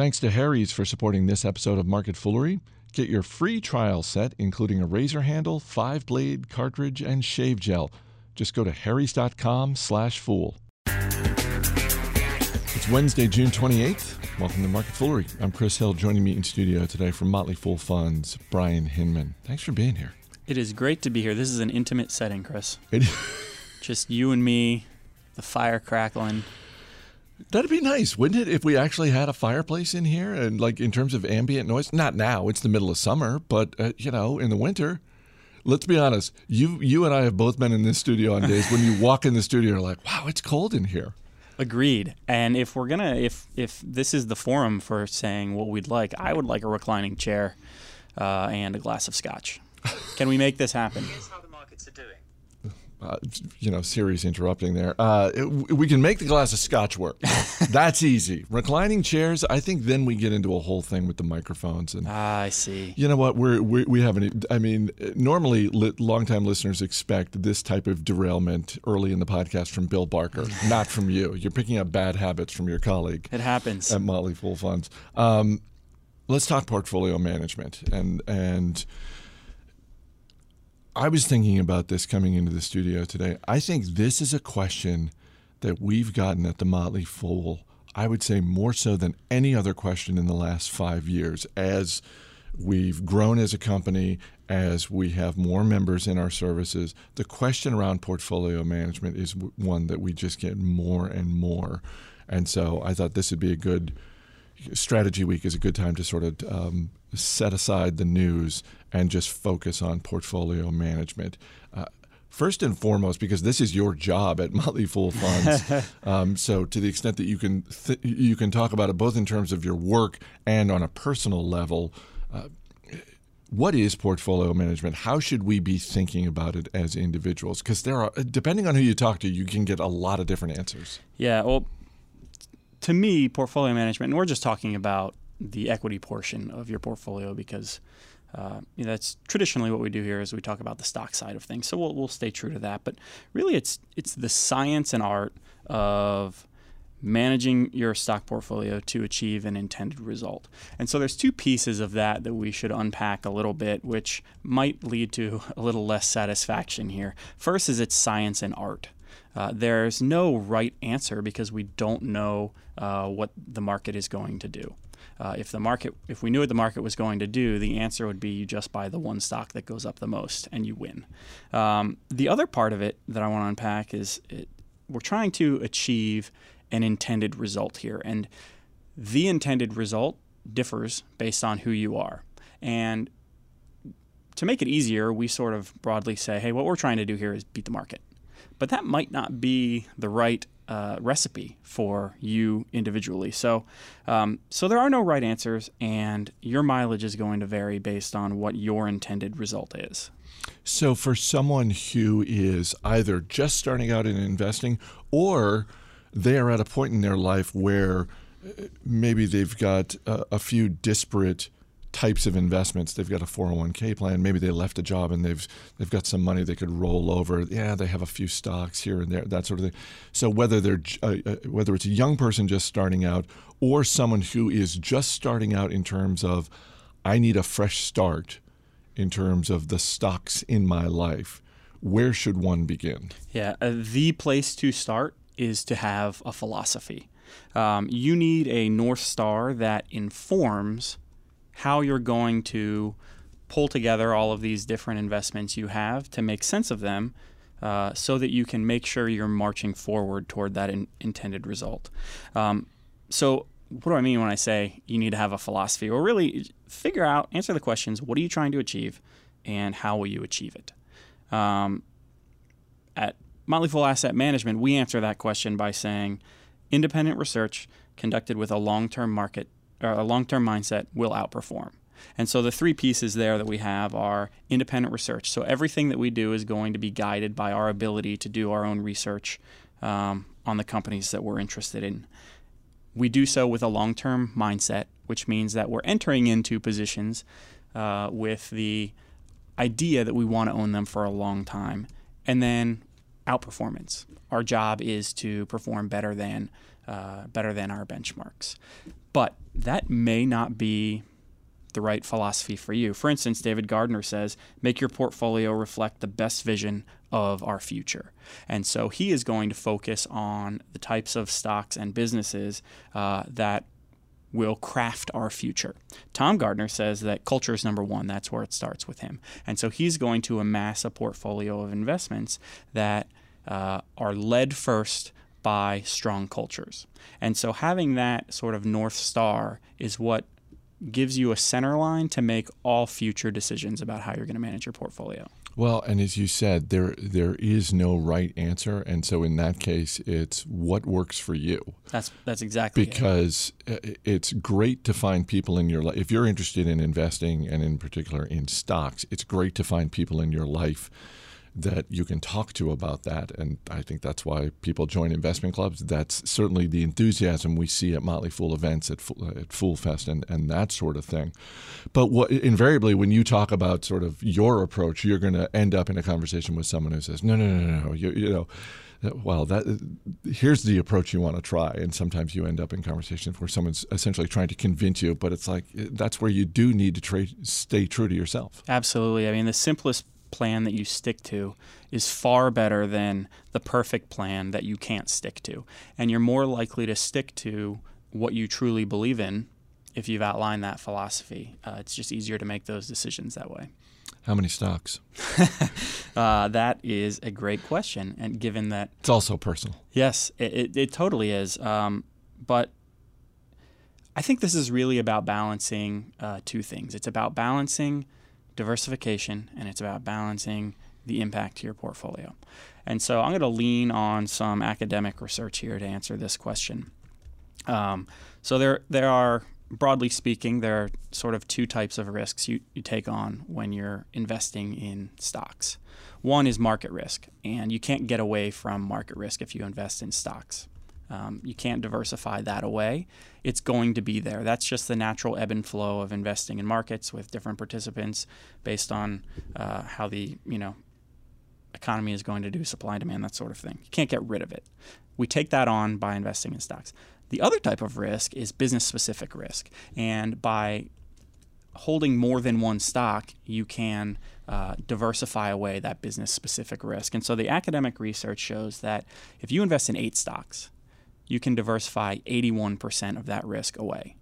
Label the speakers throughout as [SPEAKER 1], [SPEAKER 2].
[SPEAKER 1] Thanks to Harry's for supporting this episode of Market Foolery. Get your free trial set, including a razor handle, five blade cartridge, and shave gel. Just go to harrys.com slash fool. It's Wednesday, June 28th. Welcome to Market Foolery. I'm Chris Hill. Joining me in studio today from Motley Fool Funds, Bryan Hinmon. Thanks for being here.
[SPEAKER 2] It is great to be here. This is an intimate setting, Chris.
[SPEAKER 1] It,
[SPEAKER 2] Just you and me, the fire crackling.
[SPEAKER 1] That'd be nice, wouldn't it, if we actually had a fireplace in here and, like, in terms of ambient noise? Not now, it's the middle of summer, but, uh, you know, in the winter. Let's be honest. You, you and I have both been in this studio on days when you walk in the studio, you're like, wow, it's cold in here.
[SPEAKER 2] Agreed. And if we're gonna, if if this is the forum for saying what we'd like, I would like a reclining chair uh, and a glass of scotch. Can we make this happen?
[SPEAKER 3] Here's how the markets are doing.
[SPEAKER 1] Uh, you know, Siri's interrupting there. Uh, it- we can make the glass of scotch work. That's easy. Reclining chairs, I think then we get into a whole thing with the microphones. And
[SPEAKER 2] Ah, I see.
[SPEAKER 1] you know what? We're, we we haven't, I mean, normally li- longtime listeners expect this type of derailment early in the podcast from Bill Barker, not from you. You're picking up bad habits from your colleague
[SPEAKER 2] It happens.
[SPEAKER 1] at Motley Fool Funds. Um, let's talk portfolio management and and I was thinking about this coming into the studio today. I think this is a question that we've gotten at the Motley Fool. I would say more so than any other question in the last five years, as we've grown as a company, as we have more members in our services. The question around portfolio management is one that we just get more and more. And so I thought this would be a good strategy week is a good time to sort of um, set aside the news and just focus on portfolio management. Uh, first and foremost, because this is your job at Motley Fool Funds, um, so to the extent that you can th- you can talk about it both in terms of your work and on a personal level. Uh, what is portfolio management? How should we be thinking about it as individuals? Because there are, depending on who you talk to, you can get a lot of different answers.
[SPEAKER 2] Yeah. Well, to me, portfolio management, and we're just talking about the equity portion of your portfolio because uh, you know, that's traditionally what we do here is we talk about the stock side of things. So we'll, we'll stay true to that. But really, it's it's the science and art of managing your stock portfolio to achieve an intended result. And so there's two pieces of that that we should unpack a little bit, which might lead to a little less satisfaction here. First is it's science and art. Uh, there's no right answer because we don't know uh, what the market is going to do. Uh, if the market, if we knew what the market was going to do, the answer would be you just buy the one stock that goes up the most and you win. Um, the other part of it that I want to unpack is it, we're trying to achieve an intended result here, and the intended result differs based on who you are. And to make it easier, we sort of broadly say, hey, what we're trying to do here is beat the market. But that might not be the right uh, recipe for you individually. So, um, so there are no right answers, and your mileage is going to vary based on what your intended result is.
[SPEAKER 1] So, for someone who is either just starting out in investing or they are at a point in their life where uh, maybe they've got a, a few disparate types of investments. They've got a 401k plan. Maybe they left a job and they've they've got some money they could roll over. Yeah, they have a few stocks here and there, that sort of thing. So whether they're uh, uh, whether it's a young person just starting out or someone who is just starting out in terms of I need a fresh start in terms of the stocks in my life, where should one begin?
[SPEAKER 2] Yeah, uh, the place to start is to have a philosophy. Um, you need a North Star that informs how you're going to pull together all of these different investments you have to make sense of them uh, so that you can make sure you're marching forward toward that in, intended result. Um, so, what do I mean when I say you need to have a philosophy? Or really figure out, answer the questions what are you trying to achieve and how will you achieve it? Um, at Motley Fool Asset Management, we answer that question by saying independent research conducted with a long-term market a long-term mindset will outperform. And so the three pieces there that we have are independent research. So everything that we do is going to be guided by our ability to do our own research um, on the companies that we're interested in. We do so with a long-term mindset, which means that we're entering into positions uh, with the idea that we want to own them for a long time, and then outperformance. Our job is to perform better than uh, better than our benchmarks. But that may not be the right philosophy for you. For instance, David Gardner says, make your portfolio reflect the best vision of our future. And so he is going to focus on the types of stocks and businesses uh, that will craft our future. Tom Gardner says that culture is number one. That's where it starts with him. And so he's going to amass a portfolio of investments that uh, are led first by strong cultures. And so having that sort of North Star is what gives you a center line to make all future decisions about how you're going to manage your portfolio.
[SPEAKER 1] Well, and as you said, there there is no right answer, and so in that case, it's what works for you.
[SPEAKER 2] That's that's exactly
[SPEAKER 1] because it. it's great to find people in your life. If you're interested in investing, and in particular in stocks, it's great to find people in your life that you can talk to about that. And I think that's why people join investment clubs. That's certainly the enthusiasm we see at Motley Fool events, at, at Fool Fest, and, and that sort of thing. But what, invariably, when you talk about sort of your approach, you're going to end up in a conversation with someone who says, no, no, no, no, you, you know, well, that here's the approach you want to try, and sometimes you end up in conversations where someone's essentially trying to convince you, but it's like that's where you do need to tra- stay true to yourself.
[SPEAKER 2] Absolutely. I mean, the simplest plan that you stick to is far better than the perfect plan that you can't stick to. And you're more likely to stick to what you truly believe in if you've outlined that philosophy. Uh, it's just easier to make those decisions that way.
[SPEAKER 1] How many stocks?
[SPEAKER 2] uh, that is a great question. And given that.
[SPEAKER 1] It's also personal.
[SPEAKER 2] Yes, it, it, it totally is. Um, but I think this is really about balancing uh, two things. It's about balancing diversification and it's about balancing the impact to your portfolio. And so I'm going to lean on some academic research here to answer this question. Um, so there, there are broadly speaking, there are sort of two types of risks you, you take on when you're investing in stocks. One is market risk, and you can't get away from market risk if you invest in stocks. Um, you can't diversify that away. It's going to be there. That's just the natural ebb and flow of investing in markets with different participants based on uh, how the you know economy is going to do, supply and demand, that sort of thing. You can't get rid of it. We take that on by investing in stocks. The other type of risk is business specific risk, and by holding more than one stock, you can uh, diversify away that business specific risk. And so the academic research shows that if you invest in eight stocks, you can diversify 81% of that risk away.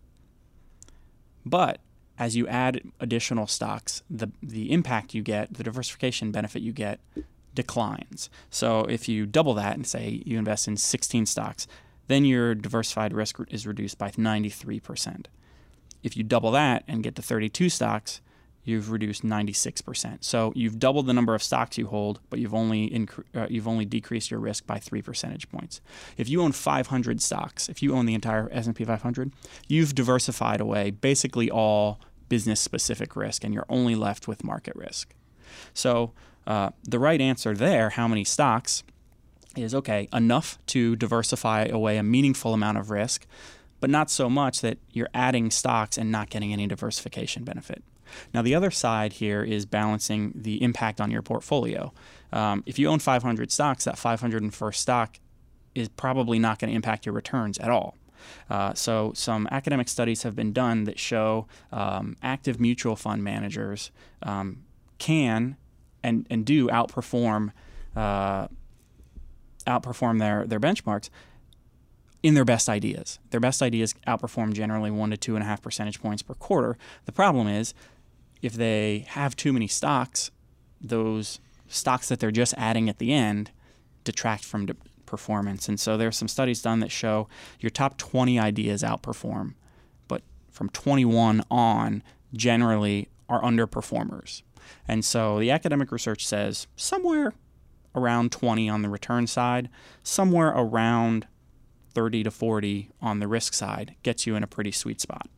[SPEAKER 2] But as you add additional stocks, the, the impact you get, the diversification benefit you get, declines. So if you double that and say you invest in 16 stocks, then your diversified risk is reduced by 93%. If you double that and get to 32 stocks, you've reduced 96%. So you've doubled the number of stocks you hold, but you've only incre- uh, you've only decreased your risk by 3 percentage points. If you own 500 stocks, if you own the entire S&P 500, you've diversified away basically all business specific risk and you're only left with market risk. So uh, the right answer there, how many stocks, is okay, enough to diversify away a meaningful amount of risk, but not so much that you're adding stocks and not getting any diversification benefit. Now, the other side here is balancing the impact on your portfolio. Um, if you own 500 stocks, that 501st stock is probably not going to impact your returns at all. Uh, so, some academic studies have been done that show um, active mutual fund managers um, can and, and do outperform uh, outperform their, their benchmarks in their best ideas. Their best ideas outperform generally one to two and a half percentage points per quarter. The problem is if they have too many stocks, those stocks that they're just adding at the end detract from de- performance. And so there are some studies done that show your top 20 ideas outperform, but from 21 on, generally are underperformers. And so the academic research says somewhere around 20 on the return side, somewhere around 30 to 40 on the risk side gets you in a pretty sweet spot.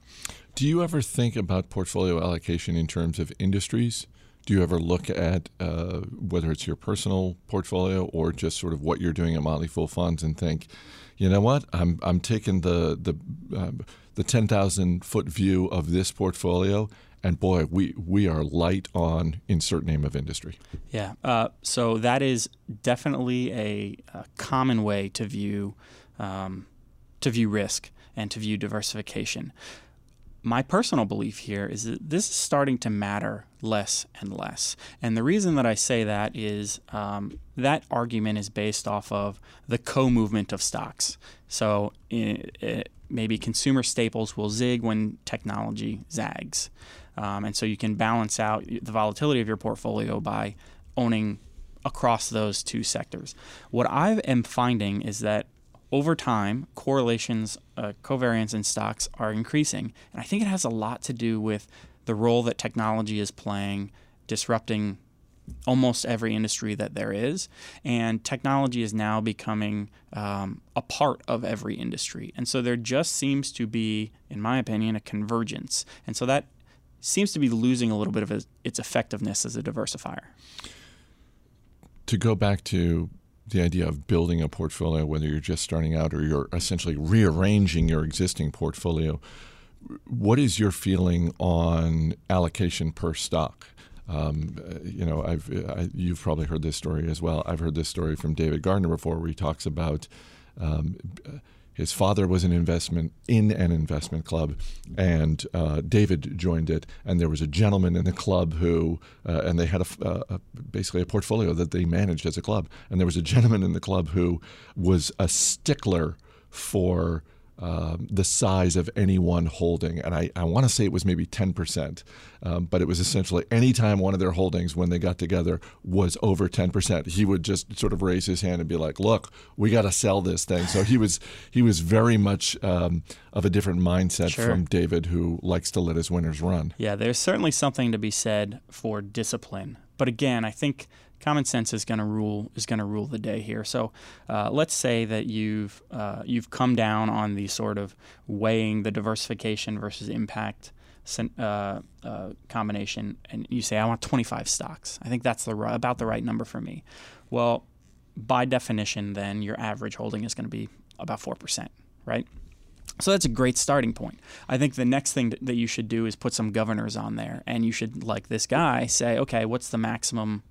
[SPEAKER 1] Do you ever think about portfolio allocation in terms of industries? Do you ever look at uh, whether it's your personal portfolio or just sort of what you're doing at Motley Fool Funds and think, you know what, I'm I'm taking the the uh, the ten thousand foot view of this portfolio, and boy, we we are light on insert name of industry.
[SPEAKER 2] Yeah, uh, so that is definitely a, a, common way to view um, to view risk and to view diversification. My personal belief here is that this is starting to matter less and less. And the reason that I say that is um, that argument is based off of the co movement of stocks. So it, it, maybe consumer staples will zig when technology zags. Um, and so you can balance out the volatility of your portfolio by owning across those two sectors. What I am finding is that over time, correlations, uh, covariance in stocks are increasing. And I think it has a lot to do with the role that technology is playing, disrupting almost every industry that there is. And technology is now becoming um, a part of every industry. And so there just seems to be, in my opinion, a convergence. And so that seems to be losing a little bit of its effectiveness as a diversifier.
[SPEAKER 1] To go back to the idea of building a portfolio, whether you're just starting out or you're essentially rearranging your existing portfolio, what is your feeling on allocation per stock? Um, you know, I've I, you have probably heard this story as well. I've heard this story from David Gardner before, where he talks about um, his father was an investment in an investment club, and uh, David joined it. And there was a gentleman in the club who, uh, and they had a, a, basically a portfolio that they managed as a club. And there was a gentleman in the club who was a stickler for um, the size of any one holding. And I, I want to say it was maybe 10%, um, but it was essentially anytime one of their holdings, when they got together, was over 10%, he would just sort of raise his hand and be like, look, we got to sell this thing. So he was, he was very much um, of a different mindset sure. from David, who likes to let his winners run.
[SPEAKER 2] Yeah, there's certainly something to be said for discipline. But again, I think common sense is going to rule is going to rule the day here. So uh, let's say that you've uh, you've come down on the sort of weighing the diversification versus impact uh, uh, combination, and you say I want 25 stocks. I think that's the about the right number for me. Well, by definition, then your average holding is going to be about four percent, right? So that's a great starting point. I think the next thing that you should do is put some governors on there, and you should, like this guy, say, okay, what's the maximum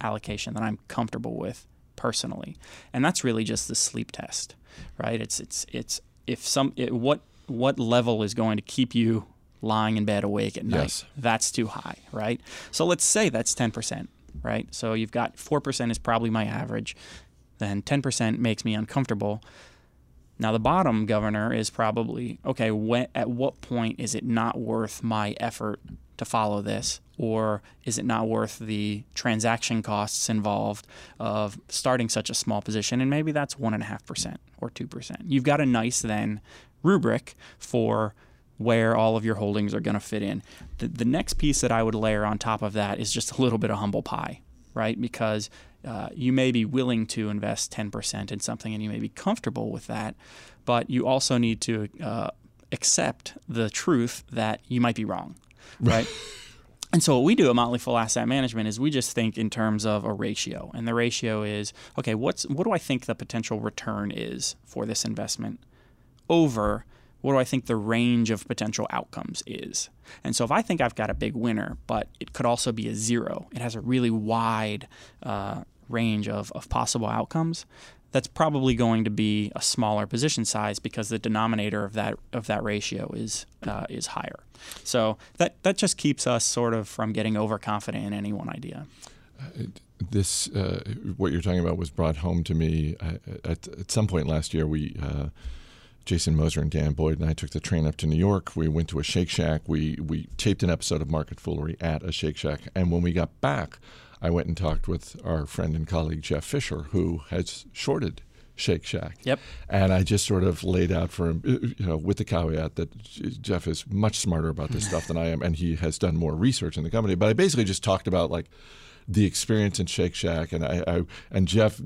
[SPEAKER 2] allocation that I'm comfortable with personally, and that's really just the sleep test, right? It's it's it's if some it, what what level is going to keep you lying in bed awake at night. Yes. That's too high, right? So let's say that's 10%, right? So you've got 4% is probably my average. Then 10% makes me uncomfortable. Now the bottom governor is probably okay, when, at what point is it not worth my effort to follow this? Or is it not worth the transaction costs involved of starting such a small position? And maybe that's 1.5% or 2%. You've got a nice then rubric for where all of your holdings are going to fit in. The, the next piece that I would layer on top of that is just a little bit of humble pie, right? Because uh, you may be willing to invest 10% in something and you may be comfortable with that, but you also need to uh, accept the truth that you might be wrong right? And so what we do at Motley Fool Asset Management is we just think in terms of a ratio, and the ratio is okay. What's what do I think the potential return is for this investment over what do I think the range of potential outcomes is? And so if I think I've got a big winner, but it could also be a zero, it has a really wide uh, range of, of possible outcomes, that's probably going to be a smaller position size because the denominator of that of that ratio is uh, is higher. So that that just keeps us sort of from getting overconfident in any one idea.
[SPEAKER 1] Uh, this uh, what you're talking about was brought home to me uh, at, at some point last year. We uh, Jason Moser and Dan Boyd and I took the train up to New York. We went to a Shake Shack. We we taped an episode of Market Foolery at a Shake Shack, and when we got back I went and talked with our friend and colleague Jeff Fischer, who has shorted Shake Shack.
[SPEAKER 2] Yep.
[SPEAKER 1] And I just sort of laid out for him, uh, uh, you know, with the caveat that Jeff is much smarter about this stuff than I am, and he has done more research in the company. But I basically just talked about like the experience in Shake Shack, and I, I, and Jeff,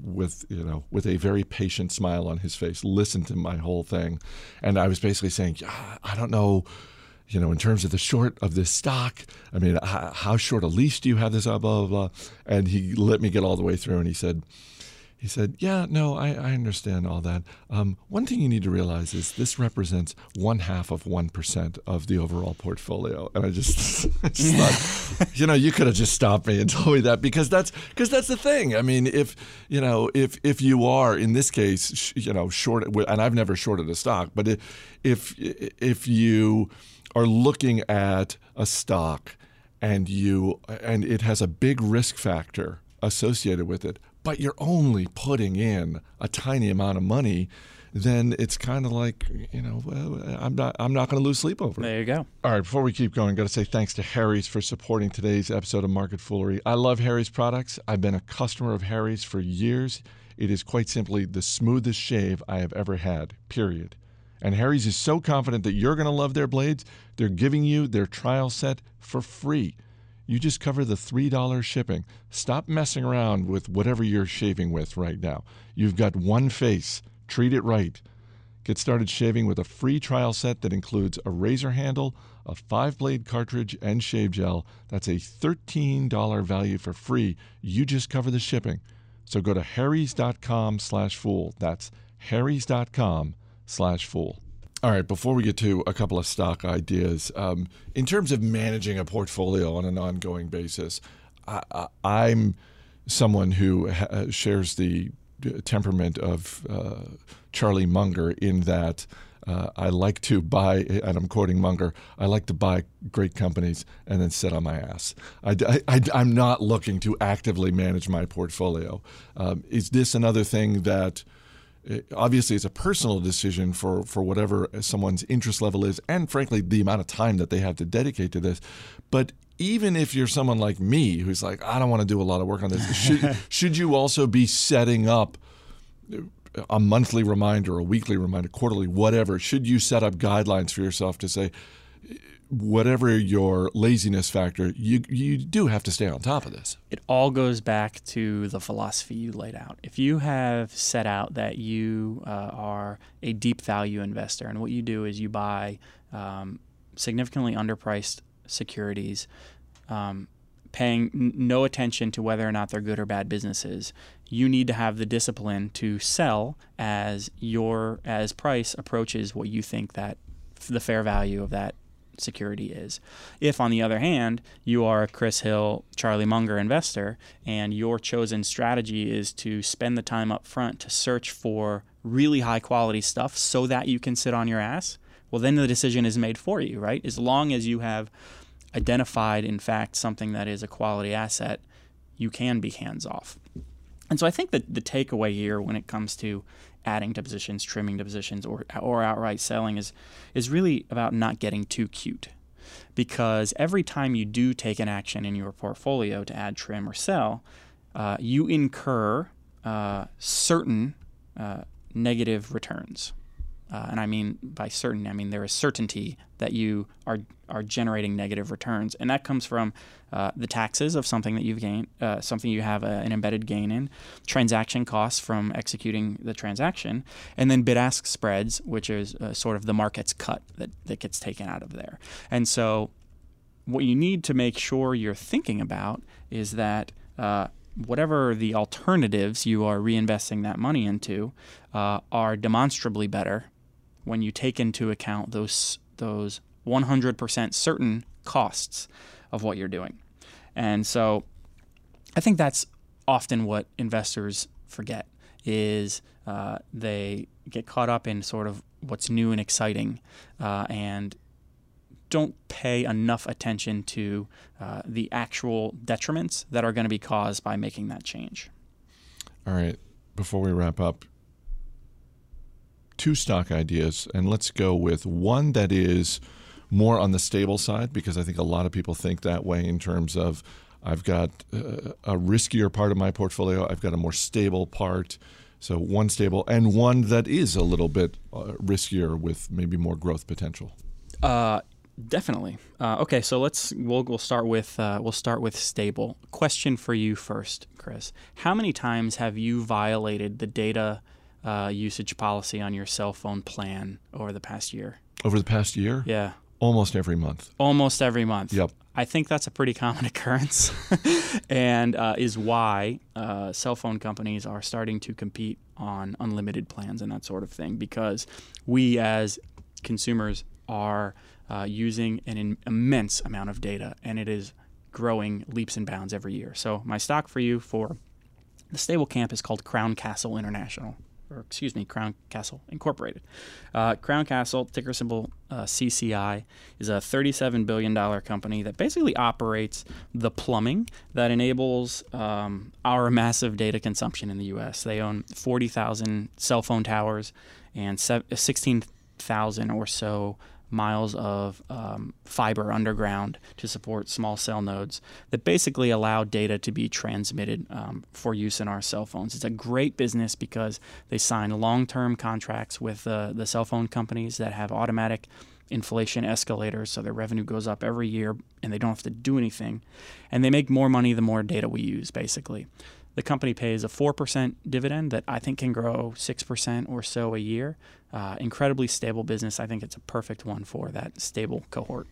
[SPEAKER 1] with you know, with a very patient smile on his face, listened to my whole thing, and I was basically saying, I don't know you know, in terms of the short of this stock, I mean, how, how short a lease do you have this, blah, blah, blah. And he let me get all the way through and he said, he said, "Yeah, no, I, I understand all that. Um, one thing you need to realize is this represents one half of one percent of the overall portfolio." And I just, I just thought, you know, you could have just stopped me and told me that because that's because that's the thing. I mean, if you know, if if you are in this case, you know, short, and I've never shorted a stock, but if if you are looking at a stock and you and it has a big risk factor associated with it but you're only putting in a tiny amount of money, then it's kind of like you know well, I'm not I'm not going to lose sleep over
[SPEAKER 2] it. There you go.
[SPEAKER 1] All right, before we keep going, got to say thanks to Harry's for supporting today's episode of Market Foolery. I love Harry's products. I've been a customer of Harry's for years. It is quite simply the smoothest shave I have ever had. Period. And Harry's is so confident that you're going to love their blades, they're giving you their trial set for free. You just cover the $3 shipping. Stop messing around with whatever you're shaving with right now. You've got one face. Treat it right. Get started shaving with a free trial set that includes a razor handle, a five blade cartridge, and shave gel. That's a $13 value for free. You just cover the shipping. So go to harrys.com slash fool. That's harrys.com slash fool. All right, before we get to a couple of stock ideas, um, in terms of managing a portfolio on an ongoing basis, I, am someone who ha- uh, shares the temperament of uh, Charlie Munger in that uh, I like to buy, and I'm quoting Munger, I like to buy great companies and then sit on my ass. I, am not looking to actively manage my portfolio. Um, is this another thing that obviously it's a personal decision for, for whatever someone's interest level is, and frankly, the amount of time that they have to dedicate to this. But even if you're someone like me who's like, I don't want to do a lot of work on this, should, should you also be setting up a monthly reminder, a weekly reminder, quarterly, whatever? Should you set up guidelines for yourself to say, whatever your laziness factor, you you do have to stay on top of this.
[SPEAKER 2] It all goes back to the philosophy you laid out. If you have set out that you uh, are a deep value investor, and what you do is you buy um, significantly underpriced securities. Um, paying no attention to whether or not they're good or bad businesses you need to have the discipline to sell as your as price approaches what you think that the fair value of that security is. If, on the other hand, you are a Chris Hill, Charlie Munger investor, and your chosen strategy is to spend the time up front to search for really high quality stuff so that you can sit on your ass, well, then the decision is made for you, right? As long as you have identified, in fact, something that is a quality asset, you can be hands off. And so I think that the takeaway here when it comes to adding to positions, trimming to positions, or or outright selling is is really about not getting too cute. Because every time you do take an action in your portfolio to add, trim, or sell, uh, you incur uh, certain uh, negative returns. Uh, and I mean by certain, I mean there is certainty that you are are generating negative returns, and that comes from uh, the taxes of something that you've gained, uh, something you have a, an embedded gain in, transaction costs from executing the transaction, and then bid ask spreads, which is uh, sort of the market's cut that, that gets taken out of there. And so, what you need to make sure you're thinking about is that uh, whatever the alternatives you are reinvesting that money into uh, are demonstrably better when you take into account those those 100% certain costs of what you're doing. And so I think that's often what investors forget is uh, they get caught up in sort of what's new and exciting uh, and don't pay enough attention to uh, the actual detriments that are going to be caused by making that change.
[SPEAKER 1] All right. Before we wrap up, two stock ideas, and let's go with one that is more on the stable side because I think a lot of people think that way in terms of I've got uh, a riskier part of my portfolio, I've got a more stable part. So one stable and one that is a little bit uh, riskier with maybe more growth potential.
[SPEAKER 2] Uh, definitely. Uh, okay, so let's we'll we'll start with uh, we'll start with stable. Question for you first, Chris. How many times have you violated the data uh, usage policy on your cell phone plan over the past year?
[SPEAKER 1] Over the past year?
[SPEAKER 2] Yeah.
[SPEAKER 1] Almost every month.
[SPEAKER 2] Almost every month.
[SPEAKER 1] Yep.
[SPEAKER 2] I think that's a pretty common occurrence, and uh, is why uh, cell phone companies are starting to compete on unlimited plans and that sort of thing because we as consumers are uh, using an in- immense amount of data, and it is growing leaps and bounds every year. So my stock for you for the stable camp is called Crown Castle International or excuse me, Crown Castle Incorporated. Uh, Crown Castle, ticker symbol uh, CCI, is a $37 billion company that basically operates the plumbing that enables um, our massive data consumption in the U.S. They own 40,000 cell phone towers and 16,000 or so miles of um, fiber underground to support small cell nodes that basically allow data to be transmitted um, for use in our cell phones. It's a great business because they sign long term contracts with uh, the cell phone companies that have automatic inflation escalators, so their revenue goes up every year and they don't have to do anything. And they make more money the more data we use, basically. The company pays a 4% dividend that I think can grow 6% or so a year. Uh, incredibly stable business. I think it's a perfect one for that stable cohort.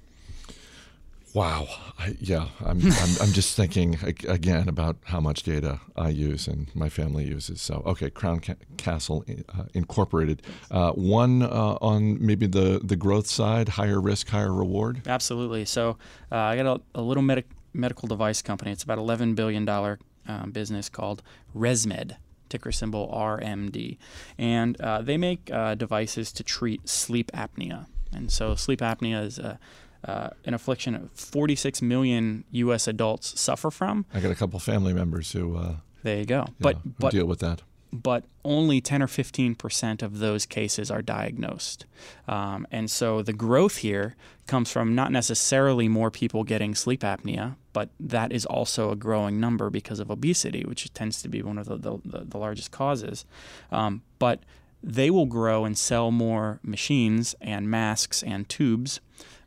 [SPEAKER 1] Wow. I, yeah, I'm, I'm, I'm, just thinking again about how much data I use and my family uses. So, okay, Crown Ca- Castle uh, Incorporated. Uh, one uh, on maybe the, the growth side, higher risk, higher reward?
[SPEAKER 2] Absolutely. So, uh, I got a, a little med- medical device company. It's about $11 billion um, business called ResMed, ticker symbol RMD. And uh, they make uh, devices to treat sleep apnea. And so sleep apnea is a uh, an affliction of 46 million U.S. adults suffer from.
[SPEAKER 1] I got a couple family members who. Uh,
[SPEAKER 2] there you go. But but
[SPEAKER 1] deal with that
[SPEAKER 2] but only 10 or 15 percent of those cases are diagnosed. Um, and so the growth here comes from not necessarily more people getting sleep apnea, but that is also a growing number because of obesity, which tends to be one of the, the, the largest causes. Um, but they will grow and sell more machines and masks and tubes.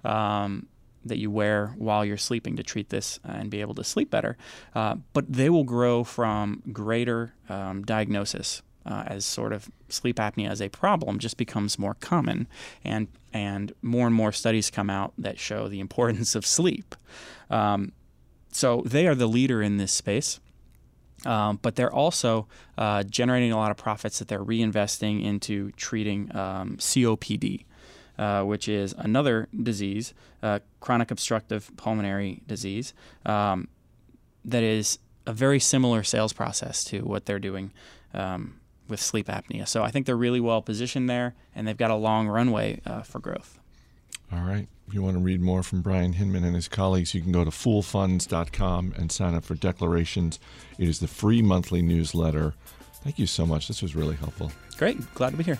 [SPEAKER 2] Um, that you wear while you're sleeping to treat this uh, and be able to sleep better. Uh, but they will grow from greater um, diagnosis uh, as sort of sleep apnea as a problem just becomes more common, and and more and more studies come out that show the importance of sleep. Um, so they are the leader in this space. Um, but they're also uh, generating a lot of profits that they're reinvesting into treating um, COPD, uh, which is another disease, uh, chronic obstructive pulmonary disease, um, that is a very similar sales process to what they're doing um, with sleep apnea. So I think they're really well positioned there, and they've got a long runway uh, for growth.
[SPEAKER 1] All right. If you want to read more from Bryan Hinmon and his colleagues, you can go to foolfunds.com and sign up for Declarations. It is the free monthly newsletter. Thank you so much. This was really helpful.
[SPEAKER 2] Great. Glad to be here.